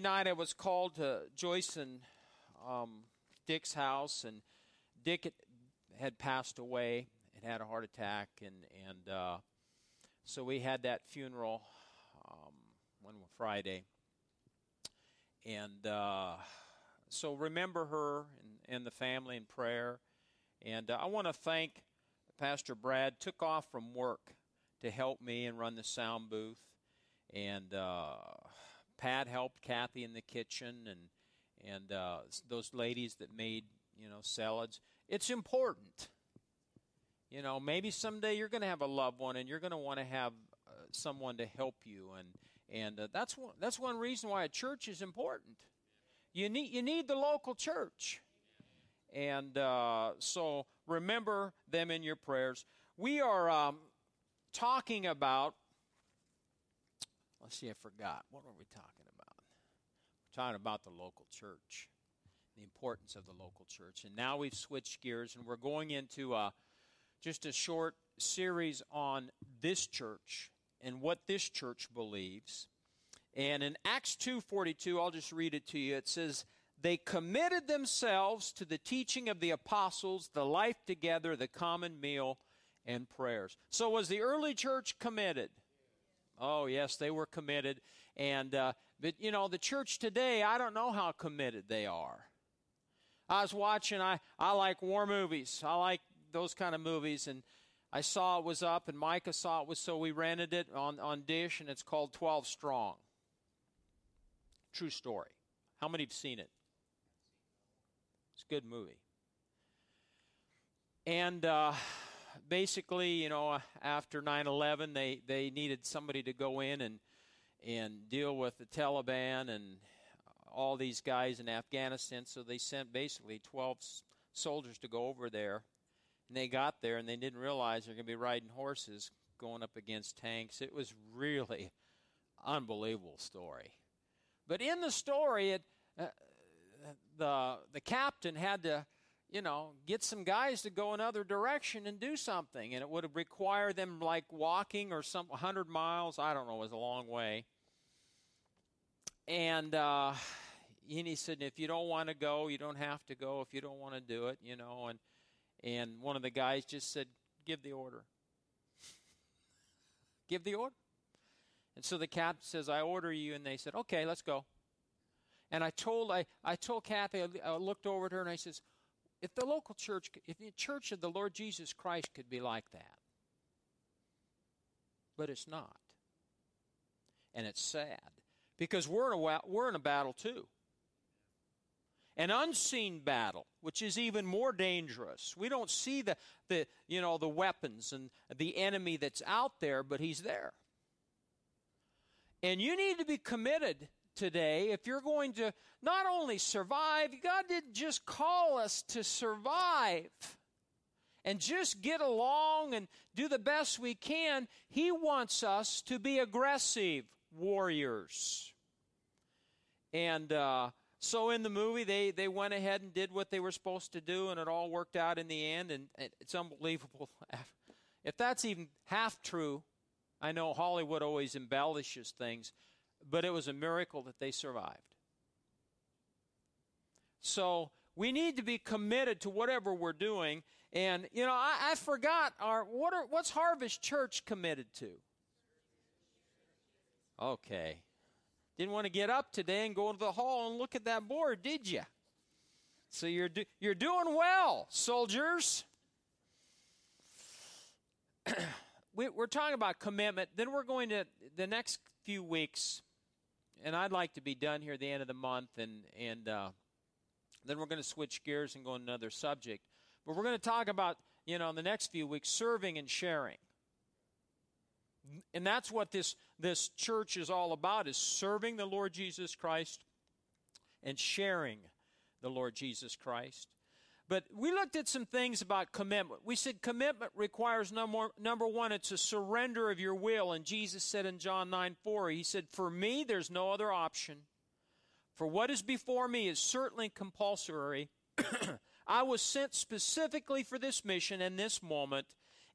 Night, I was called to Joyce and um, Dick's house, and Dick had, had passed away and had a heart attack, and and uh, so we had that funeral um, one Friday, and uh, so remember her and, and the family in prayer, and uh, I want to thank Pastor Brad. Took off from work to help me and run the sound booth, and uh, Pat helped Kathy in the kitchen, and and uh, those ladies that made you know salads. It's important you know, maybe someday you're going to have a loved one, and you're going to want to have uh, someone to help you, and and uh, that's one that's one reason why a church is important. You need you need the local church, and uh, so remember them in your prayers. We are um, talking about. See, I forgot. What were we talking about? We're talking about the local church, the importance of the local church, and now we've switched gears, and we're going into a just a short series on this church and what this church believes. And in Acts 2:42, I'll just read it to you. It says, "They committed themselves to the teaching of the apostles, the life together, the common meal, and prayers." So was the early church committed? Oh, yes, they were committed. And uh, but you know, the church today, I don't know how committed they are. I was watching. I I like war movies. I like those kind of movies. And I saw it was up, and Micah saw it was, so we rented it on, on Dish, and it's called 12 Strong. True story. How many have seen it? It's a good movie. And uh, basically, you know, after 9 11, they, they needed somebody to go in and, and deal with the Taliban and all these guys in Afghanistan. So they sent basically 12 soldiers to go over there and they got there and they didn't realize they're going to be riding horses going up against tanks. It was really unbelievable story. But in the story, it, uh, the the captain had to, you know, get some guys to go another direction and do something, and it would have required them like walking or some hundred miles. I don't know, it was a long way. And uh, and he said, if you don't want to go, you don't have to go. If you don't want to do it, you know, and and one of the guys just said, Give the order. Give the order. And so the captain says, I order you. And they said, Okay, let's go. And I told I, I told Kathy, I looked over at her and I says, if the local church, if the church of the Lord Jesus Christ could be like that, but it's not. And it's sad because we're in a, we're in a battle too. An unseen battle which is even more dangerous. We don't see the, the you know the weapons and the enemy that's out there but he's there. And you need to be committed today if you're going to not only survive god didn't just call us to survive and just get along and do the best we can he wants us to be aggressive warriors and uh, so in the movie, they, they went ahead and did what they were supposed to do, and it all worked out in the end, and it's unbelievable. If that's even half true, I know Hollywood always embellishes things, but it was a miracle that they survived. So we need to be committed to whatever we're doing. And you know, I, I forgot our what are what's Harvest Church committed to? Okay. Didn't want to get up today and go into the hall and look at that board, did you? So you're do, you're doing well, soldiers. we, are talking about commitment. Then we're going to the next few weeks, and I'd like to be done here at the end of the month, and and uh, then we're going to switch gears and go to another subject. But we're going to talk about you know in the next few weeks serving and sharing. And that's what this, this church is all about is serving the Lord Jesus Christ and sharing the Lord Jesus Christ. But we looked at some things about commitment. We said commitment requires number, number one, it's a surrender of your will. And Jesus said in John 9 4, He said, For me, there's no other option. For what is before me is certainly compulsory. I was sent specifically for this mission and this moment,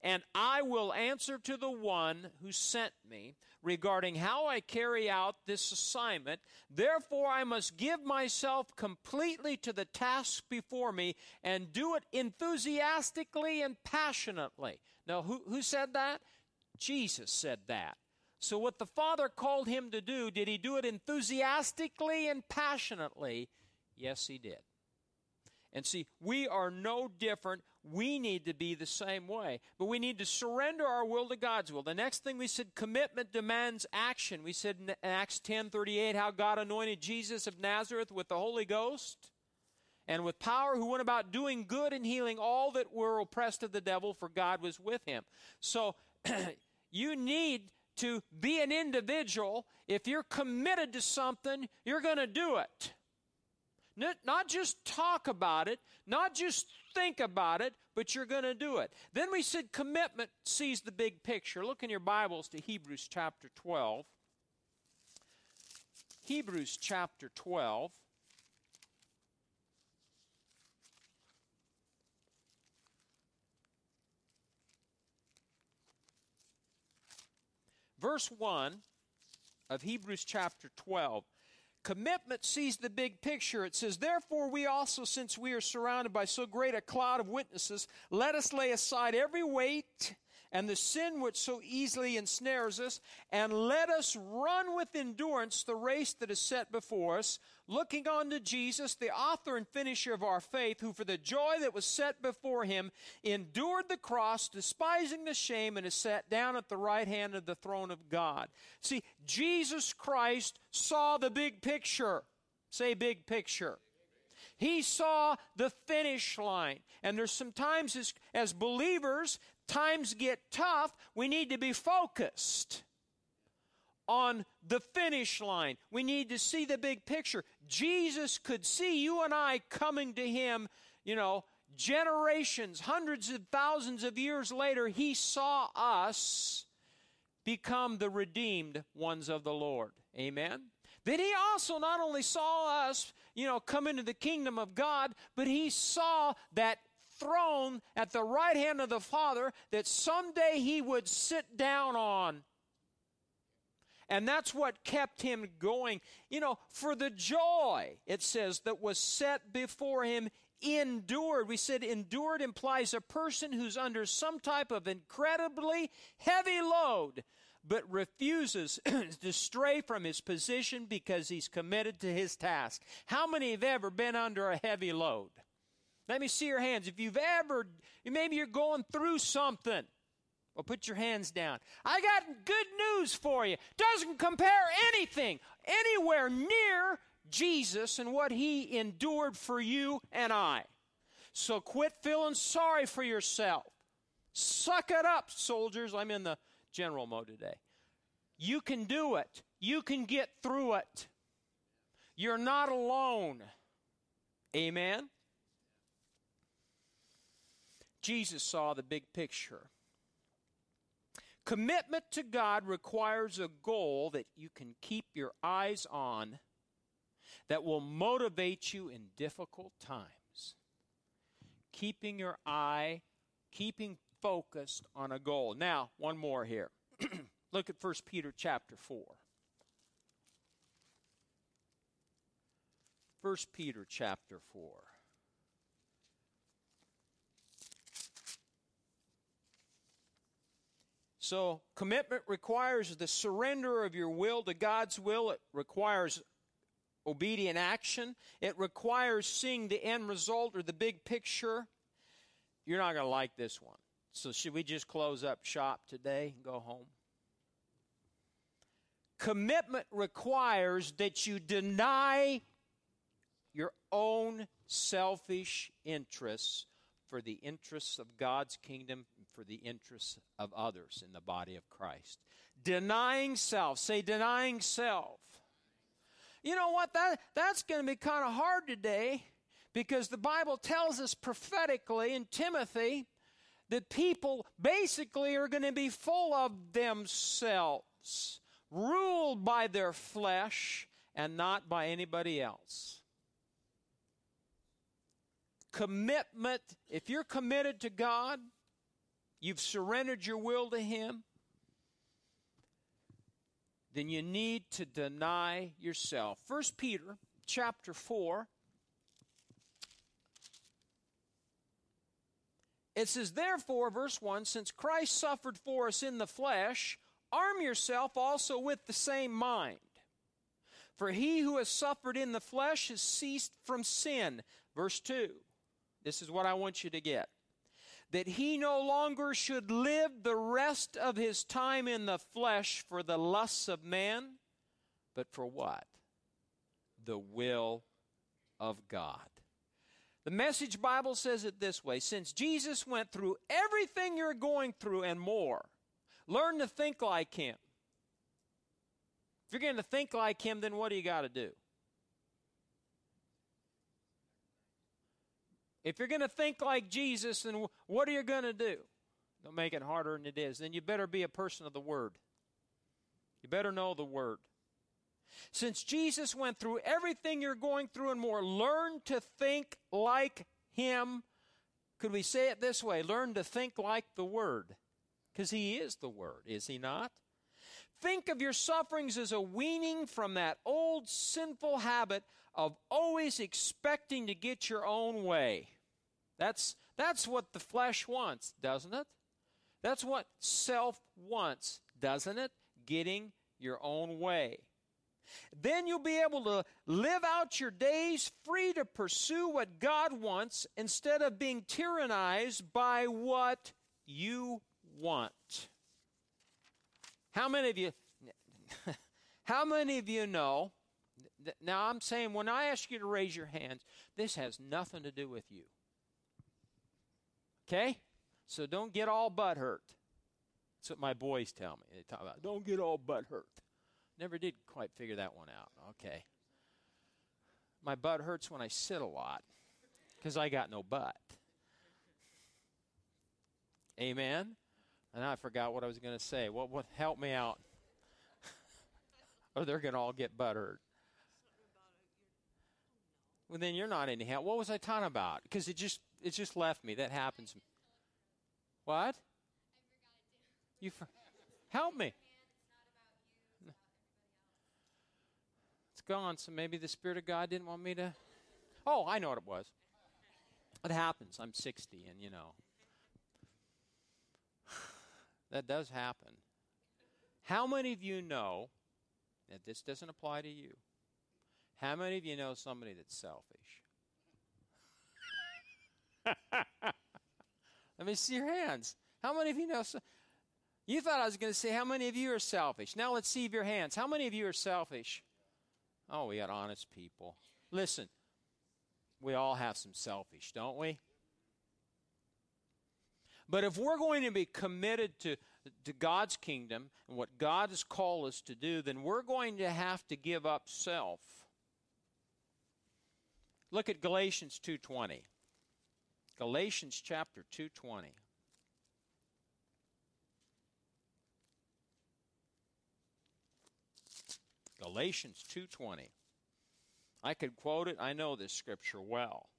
and I will answer to the one who sent me regarding how I carry out this assignment. Therefore, I must give myself completely to the task before me and do it enthusiastically and passionately. Now, who, who said that? Jesus said that. So, what the Father called him to do, did he do it enthusiastically and passionately? Yes, he did. And see, we are no different. We need to be the same way. But we need to surrender our will to God's will. The next thing we said, commitment demands action. We said in Acts 10 38 how God anointed Jesus of Nazareth with the Holy Ghost and with power, who went about doing good and healing all that were oppressed of the devil, for God was with him. So you need to be an individual. If you're committed to something, you're going to do it. Not just talk about it, not just think about it, but you're going to do it. Then we said commitment sees the big picture. Look in your Bibles to Hebrews chapter 12. Hebrews chapter 12. Verse 1 of Hebrews chapter 12. Commitment sees the big picture. It says, Therefore, we also, since we are surrounded by so great a cloud of witnesses, let us lay aside every weight and the sin which so easily ensnares us, and let us run with endurance the race that is set before us, looking unto Jesus, the author and finisher of our faith, who for the joy that was set before him endured the cross, despising the shame, and is sat down at the right hand of the throne of God. See, Jesus Christ saw the big picture. Say, big picture. He saw the finish line. And there's sometimes as, as believers times get tough, we need to be focused on the finish line. We need to see the big picture. Jesus could see you and I coming to Him, you know, generations, hundreds of thousands of years later. He saw us become the redeemed ones of the Lord. Amen. Then he also not only saw us, you know, come into the kingdom of God, but he saw that throne at the right hand of the Father that someday he would sit down on. And that's what kept him going. You know, for the joy, it says, that was set before him, endured. We said endured implies a person who's under some type of incredibly heavy load, but refuses to stray from his position because he's committed to his task. How many have ever been under a heavy load? Let me see your hands. If you've ever, maybe you're going through something. Well, put your hands down. I got good news for you. Doesn't compare anything, anywhere near Jesus and what he endured for you and I. So quit feeling sorry for yourself. Suck it up, soldiers. I'm in the general mode today. You can do it. You can get through it. You're not alone. Amen. Jesus saw the big picture. Commitment to God requires a goal that you can keep your eyes on that will motivate you in difficult times. Keeping your eye, keeping focused on a goal. Now, one more here. Look at 1 Peter chapter 4. 1 Peter chapter 4. So, commitment requires the surrender of your will to God's will. It requires obedient action. It requires seeing the end result or the big picture. You're not going to like this one. So, should we just close up shop today and go home? Commitment requires that you deny your own selfish interests for the interests of God's kingdom for the interests of others in the body of Christ. Denying self. Say, denying self. You know what? That, that's going to be kind of hard today because the Bible tells us prophetically in Timothy that people basically are going to be full of themselves, ruled by their flesh and not by anybody else. Commitment, if you're committed to God, you've surrendered your will to Him, then you need to deny yourself. 1 Peter chapter 4 It says, Therefore, verse 1 Since Christ suffered for us in the flesh, arm yourself also with the same mind. For he who has suffered in the flesh has ceased from sin. Verse 2. This is what I want you to get. That he no longer should live the rest of his time in the flesh for the lusts of man, but for what? The will of God. The Message Bible says it this way Since Jesus went through everything you're going through and more, learn to think like Him. If you're going to think like Him, then what do you got to do? If you're going to think like Jesus, then what are you going to do? Don't make it harder than it is. Then you better be a person of the Word. You better know the Word. Since Jesus went through everything you're going through and more, learn to think like Him. Could we say it this way? Learn to think like the Word. Because He is the Word, is He not? Think of your sufferings as a weaning from that old sinful habit of always expecting to get your own way. That's, that's what the flesh wants, doesn't it? That's what self wants, doesn't it? Getting your own way. Then you'll be able to live out your days free to pursue what God wants instead of being tyrannized by what you want. How many of you how many of you know now I'm saying when I ask you to raise your hands, this has nothing to do with you. Okay? So don't get all butt hurt. That's what my boys tell me. They talk about don't get all butt hurt. Never did quite figure that one out. Okay. My butt hurts when I sit a lot because I got no butt. Amen. And I forgot what I was going to say. What what help me out? or they're going to all get butt hurt. Well, then you're not anyhow. What was I talking about? Because it just it just left me. That happens. What? You for, help me. It's gone, so maybe the Spirit of God didn't want me to. Oh, I know what it was. It happens. I'm 60, and you know. that does happen. How many of you know that this doesn't apply to you? How many of you know somebody that's selfish? Let me see your hands. How many of you know? You thought I was going to say, How many of you are selfish? Now let's see your hands. How many of you are selfish? Oh, we got honest people. Listen, we all have some selfish, don't we? But if we're going to be committed to, to God's kingdom and what God has called us to do, then we're going to have to give up self. Look at Galatians 2:20. Galatians chapter 2:20. Galatians 2:20. I could quote it. I know this scripture well.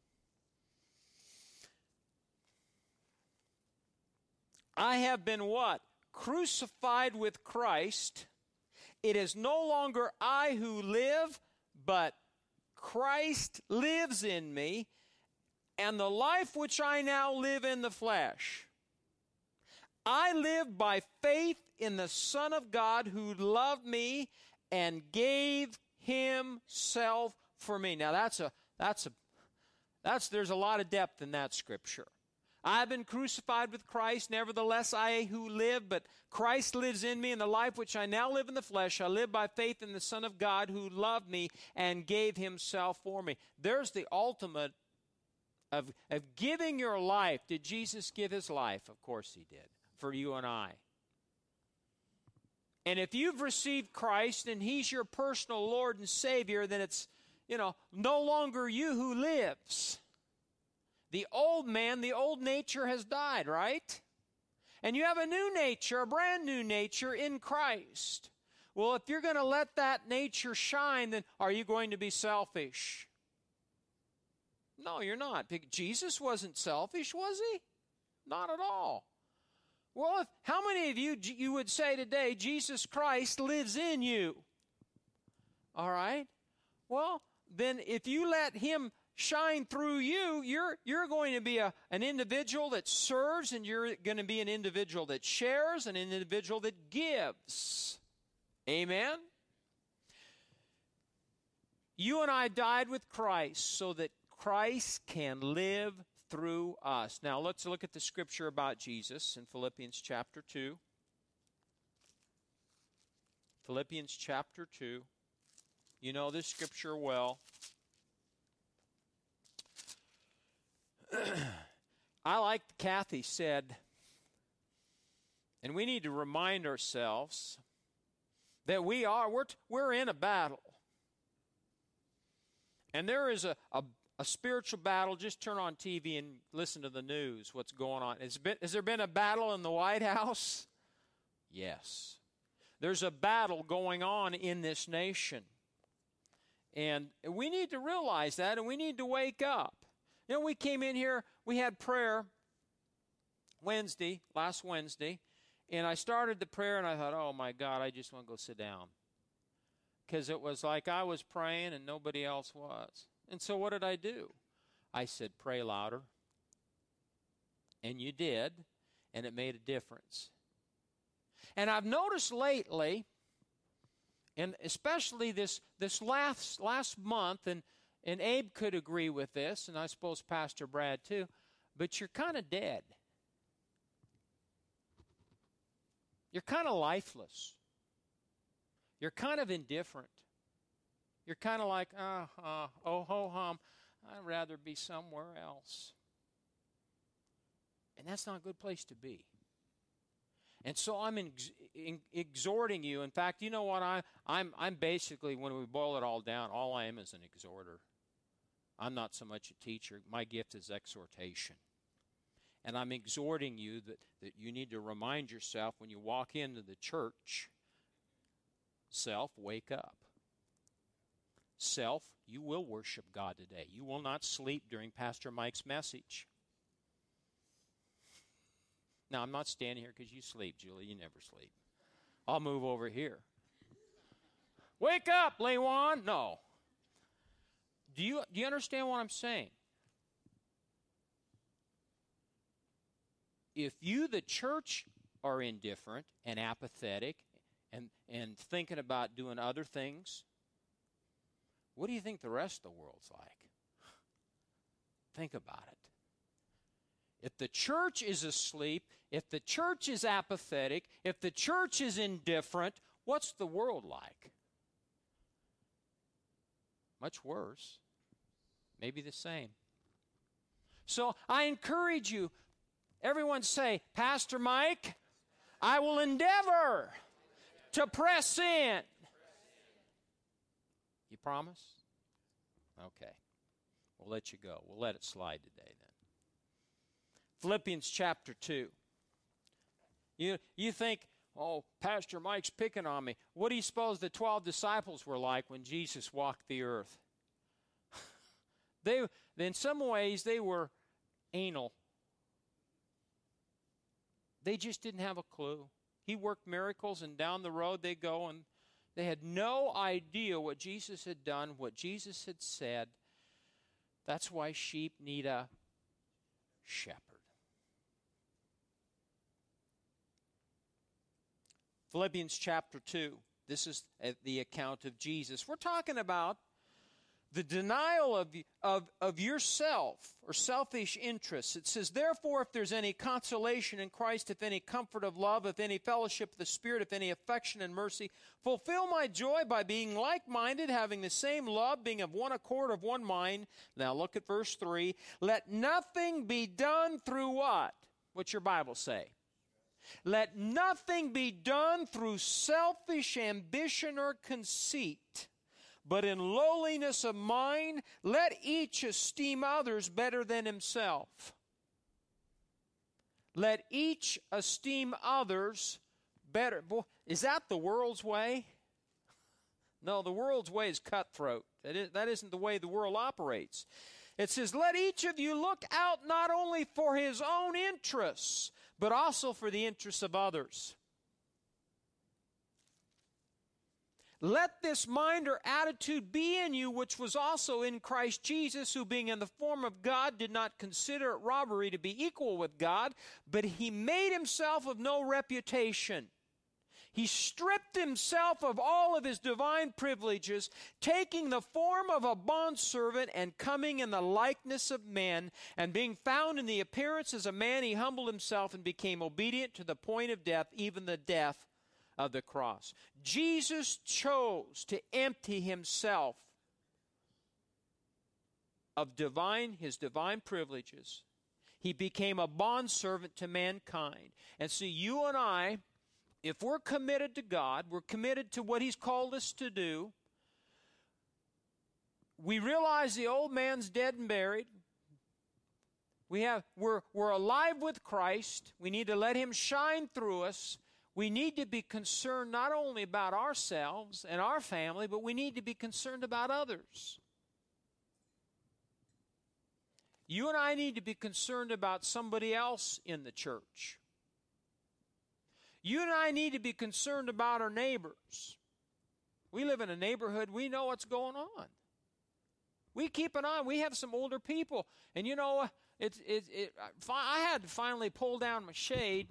I have been what? Crucified with Christ. It is no longer I who live, but Christ lives in me, and the life which I now live in the flesh. I live by faith in the Son of God who loved me and gave himself for me. Now that's a that's a that's there's a lot of depth in that scripture. I've been crucified with Christ, nevertheless I who live, but Christ lives in me, and the life which I now live in the flesh, I live by faith in the Son of God who loved me and gave himself for me. There's the ultimate of, of giving your life. Did Jesus give his life? Of course he did, for you and I. And if you've received Christ and He's your personal Lord and Savior, then it's, you know, no longer you who lives. The old man, the old nature has died, right? And you have a new nature, a brand new nature in Christ. Well, if you're going to let that nature shine, then are you going to be selfish? No, you're not. Jesus wasn't selfish, was he? Not at all. Well, if, how many of you you would say today Jesus Christ lives in you? All right? Well, then if you let him shine through you, you're, you're going to be a, an individual that serves and you're going to be an individual that shares, and an individual that gives. Amen? You and I died with Christ so that Christ can live through us. Now let's look at the scripture about Jesus in Philippians chapter 2. Philippians chapter 2. You know this scripture well. I like Kathy said, and we need to remind ourselves that we are, we're, we're in a battle. And there is a, a, a, spiritual battle. Just turn on TV and listen to the news, what's going on. Has, been, has there been a battle in the White House? Yes. There's a battle going on in this nation. And we need to realize that and we need to wake up. You know, we came in here, we had prayer Wednesday, last Wednesday, and I started the prayer and I thought, oh my God, I just want to go sit down. Because it was like I was praying and nobody else was. And so what did I do? I said, pray louder. And you did, and it made a difference. And I've noticed lately, and especially this, this last, last month, and and Abe could agree with this, and I suppose Pastor Brad too, but you're kind of dead. You're kind of lifeless. You're kind of indifferent. You're kind of like, uh, uh, oh ho hum, I'd rather be somewhere else. And that's not a good place to be. And so I'm ex- in, exhorting you. In fact, you know what? I, I'm, I'm basically, when we boil it all down, all I am is an exhorter. I'm not so much a teacher. My gift is exhortation. And I'm exhorting you that, that you need to remind yourself when you walk into the church self, wake up. Self, you will worship God today. You will not sleep during Pastor Mike's message. Now, I'm not standing here because you sleep, Julie. You never sleep. I'll move over here. Wake up, Lewan. No. Do you, do you understand what I'm saying? If you, the church, are indifferent and apathetic and, and thinking about doing other things, what do you think the rest of the world's like? Think about it. If the church is asleep, if the church is apathetic, if the church is indifferent, what's the world like? Much worse. Maybe the same. So I encourage you, everyone say, Pastor Mike, I will endeavor to press in. You promise? Okay. We'll let you go. We'll let it slide today then. Philippians chapter 2. You, you think, oh, Pastor Mike's picking on me. What do you suppose the 12 disciples were like when Jesus walked the earth? they, in some ways, they were anal. They just didn't have a clue. He worked miracles, and down the road they go, and they had no idea what Jesus had done, what Jesus had said. That's why sheep need a shepherd. Philippians chapter 2. This is the account of Jesus. We're talking about the denial of, of, of yourself or selfish interests. It says, Therefore, if there's any consolation in Christ, if any comfort of love, if any fellowship of the Spirit, if any affection and mercy, fulfill my joy by being like minded, having the same love, being of one accord, of one mind. Now look at verse 3. Let nothing be done through what? What's your Bible say? Let nothing be done through selfish ambition or conceit, but in lowliness of mind, let each esteem others better than himself. Let each esteem others better. Boy, is that the world's way? No, the world's way is cutthroat. That, is, that isn't the way the world operates. It says, Let each of you look out not only for his own interests, but also for the interests of others. Let this mind or attitude be in you, which was also in Christ Jesus, who being in the form of God did not consider it robbery to be equal with God, but he made himself of no reputation. He stripped himself of all of his divine privileges, taking the form of a bondservant and coming in the likeness of men, and being found in the appearance as a man, he humbled himself and became obedient to the point of death, even the death of the cross. Jesus chose to empty himself of divine his divine privileges. He became a bondservant to mankind. And so you and I, if we're committed to God, we're committed to what he's called us to do. We realize the old man's dead and buried. We have we're we're alive with Christ. We need to let him shine through us we need to be concerned not only about ourselves and our family, but we need to be concerned about others. You and I need to be concerned about somebody else in the church. You and I need to be concerned about our neighbors. We live in a neighborhood, we know what's going on. We keep an eye. We have some older people, and you know, it's it, it, I had to finally pull down my shade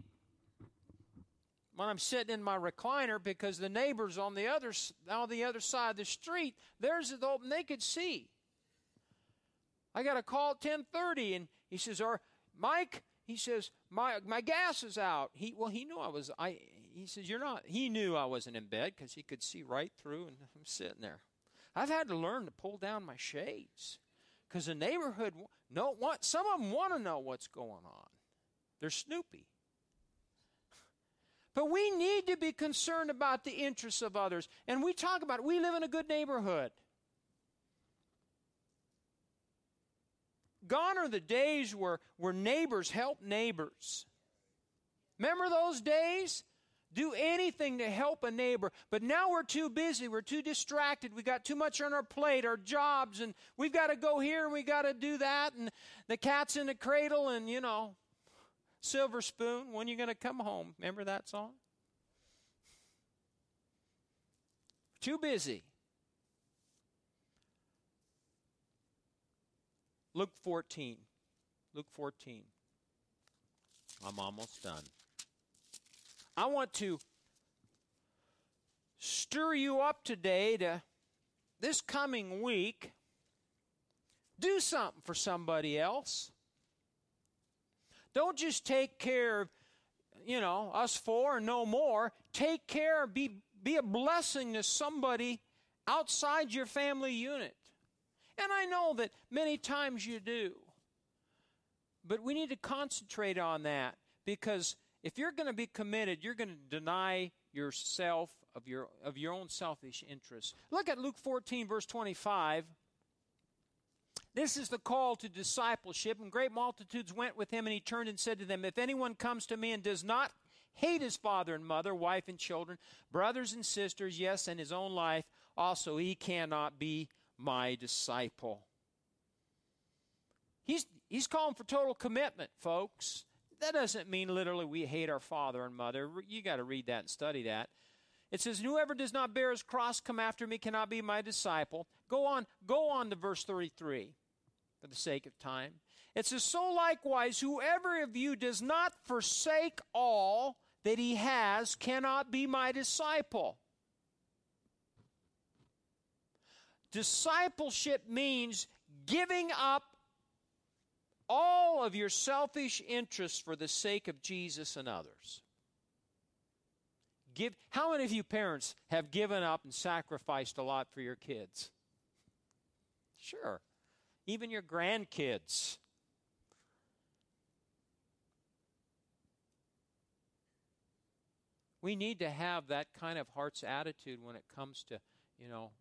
when I'm sitting in my recliner because the neighbors on the other on the other side of the street, theirs is open, they could see. I got a call at 10:30 and he says, "Or Mike," he says, "My my gas is out." He well, he knew I was I he says, "You're not." He knew I wasn't in bed cuz he could see right through and I'm sitting there. I've had to learn to pull down my shades cuz the neighborhood no want some of them want to know what's going on. They're snoopy. But we need to be concerned about the interests of others. And we talk about it. We live in a good neighborhood. Gone are the days where, where neighbors help neighbors. Remember those days? Do anything to help a neighbor. But now we're too busy. We're too distracted. We got too much on our plate, our jobs, and we've got to go here and we got to do that. And the cat's in the cradle, and you know, Silver Spoon, when you going to come home? Remember that song? Too busy. Luke 14. Luke 14. I'm almost done. I want to stir you up today to this coming week do something for somebody else. Don't just take care of, you know, us four and no more. Take care, be, be a blessing to somebody outside your family unit. And I know that many times you do. But we need to concentrate on that because if you're going to be committed, you're going to deny yourself of your of your own selfish interests. Look at Luke 14 verse 25. This is the call to discipleship. And great multitudes went with him, and he turned and said to them, If anyone comes to me and does not hate his father and mother, wife and children, brothers and sisters, yes, and his own life, also he cannot be my disciple. He's, he's calling for total commitment, folks. That doesn't mean literally we hate our father and mother. You got to read that and study that. It says, Whoever does not bear his cross come after me cannot be my disciple. Go on, go on to verse 33 for the sake of time. It says, So likewise, whoever of you does not forsake all that he has cannot be my disciple. Discipleship means giving up all of your selfish interests for the sake of Jesus and others. Give, how many of you parents have given up and sacrificed a lot for your kids? Sure even your grandkids. We need to have that kind of heart's attitude when it comes to, you know,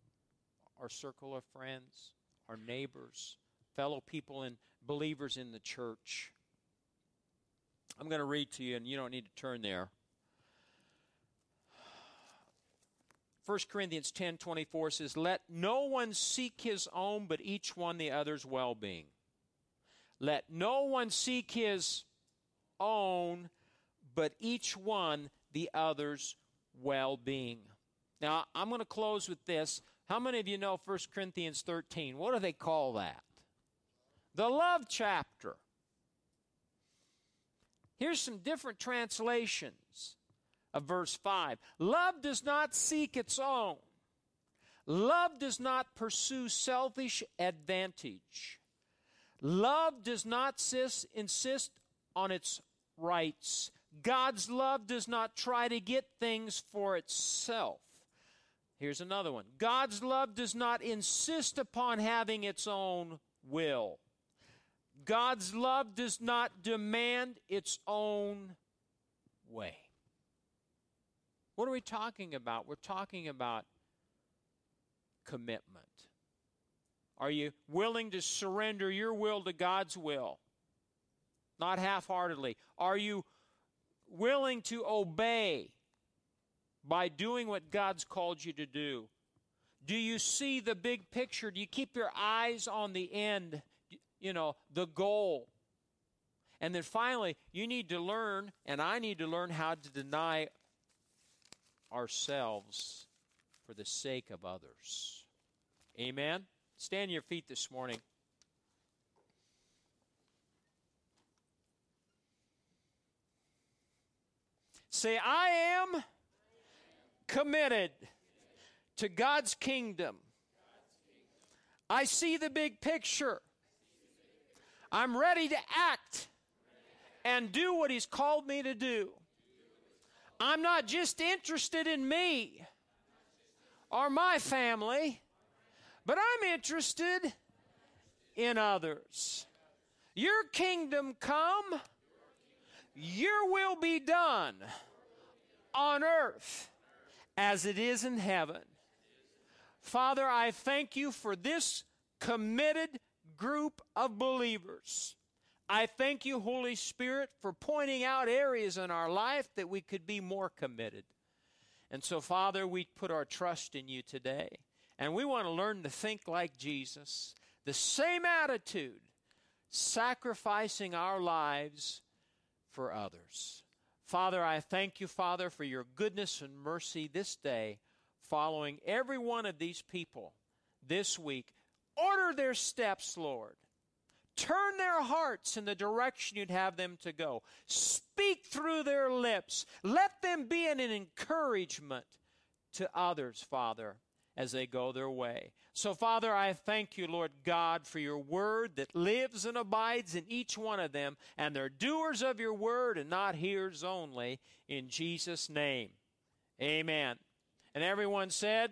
our circle of friends, our neighbors, fellow people and believers in the church. I'm going to read to you, and you don't need to turn there. 1 Corinthians 10 24 says, Let no one seek his own, but each one the other's well being. Let no one seek his own, but each one the other's well being. Now, I'm going to close with this. How many of you know 1 Corinthians 13? What do they call that? The love chapter. Here's some different translations of verse 5. Love does not seek its own. Love does not pursue selfish advantage. Love does not insist on its rights. God's love does not try to get things for itself. Here's another one God's love does not insist upon having its own will. God's love does not demand its own. What are we talking about? We're talking about commitment. Are you willing to surrender your will to God's will? Not half heartedly. Are you willing to obey by doing what God's called you to do? Do you see the big picture? Do you keep your eyes on the end, you know, the goal? And then finally, you need to learn, and I need to learn how to deny ourselves for the sake of others. Amen? Stand your feet this morning. Say, I am committed to God's kingdom. I see the big picture. I'm ready to act and do what He's called me to do. I'm not just interested in me or my family, but I'm interested in others. Your kingdom come, your will be done on earth as it is in heaven. Father, I thank you for this committed group of believers. I thank you, Holy Spirit, for pointing out areas in our life that we could be more committed. And so, Father, we put our trust in you today. And we want to learn to think like Jesus. The same attitude, sacrificing our lives for others. Father, I thank you, Father, for your goodness and mercy this day, following every one of these people this week. Order their steps, Lord. Turn their hearts in the direction you'd have them to go. Speak through their lips. Let them be an encouragement to others, Father, as they go their way. So, Father, I thank you, Lord God, for your word that lives and abides in each one of them, and they're doers of your word and not hearers only. In Jesus' name, amen. And everyone said,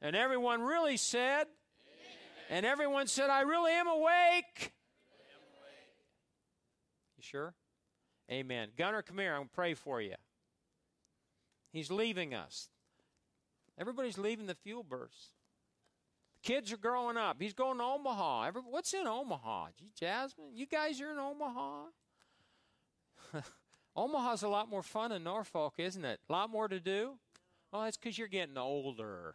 and everyone really said, and everyone said, I really am awake. You sure? Amen. Gunner, come here. I'm going to pray for you. He's leaving us. Everybody's leaving the fuel burst. The Kids are growing up. He's going to Omaha. What's in Omaha? Jasmine, you guys are in Omaha? Omaha's a lot more fun than Norfolk, isn't it? A lot more to do? Well, that's because you're getting older.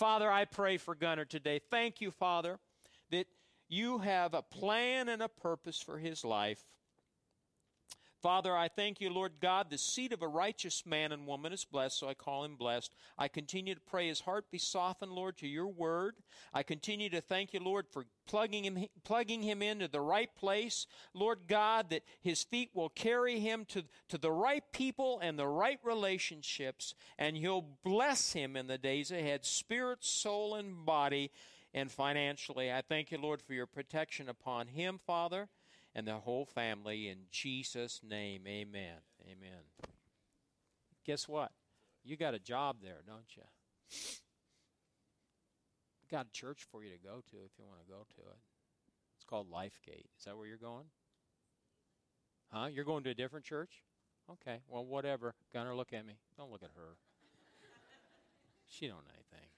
Father, I pray for Gunner today. Thank you, Father, that you have a plan and a purpose for his life. Father, I thank you, Lord God. The seed of a righteous man and woman is blessed, so I call him blessed. I continue to pray his heart be softened, Lord, to your word. I continue to thank you, Lord, for plugging him, plugging him into the right place. Lord God, that his feet will carry him to, to the right people and the right relationships, and you'll bless him in the days ahead, spirit, soul, and body, and financially. I thank you, Lord, for your protection upon him, Father and the whole family. In Jesus' name, amen. Amen. Guess what? You got a job there, don't you? Got a church for you to go to if you want to go to it. It's called Lifegate. Is that where you're going? Huh? You're going to a different church? Okay. Well, whatever. Gunner, look at me. Don't look at her. she don't know anything.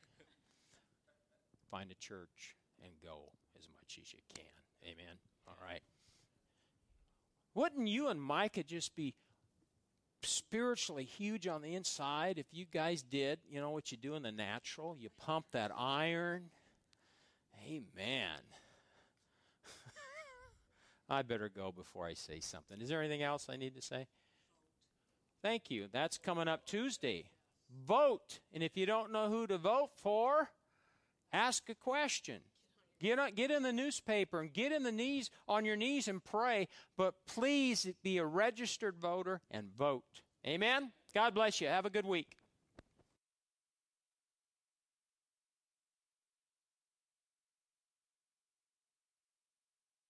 Find a church and go as much as you can. Amen. All right. Wouldn't you and Micah just be spiritually huge on the inside if you guys did, you know, what you do in the natural? You pump that iron, Amen. I better go before I say something. Is there anything else I need to say? Thank you. That's coming up Tuesday. Vote. And if you don't know who to vote for, ask a question. Get, get in the newspaper and get in the knees on your knees and pray, but please be a registered voter and vote. Amen. God bless you. Have a good week.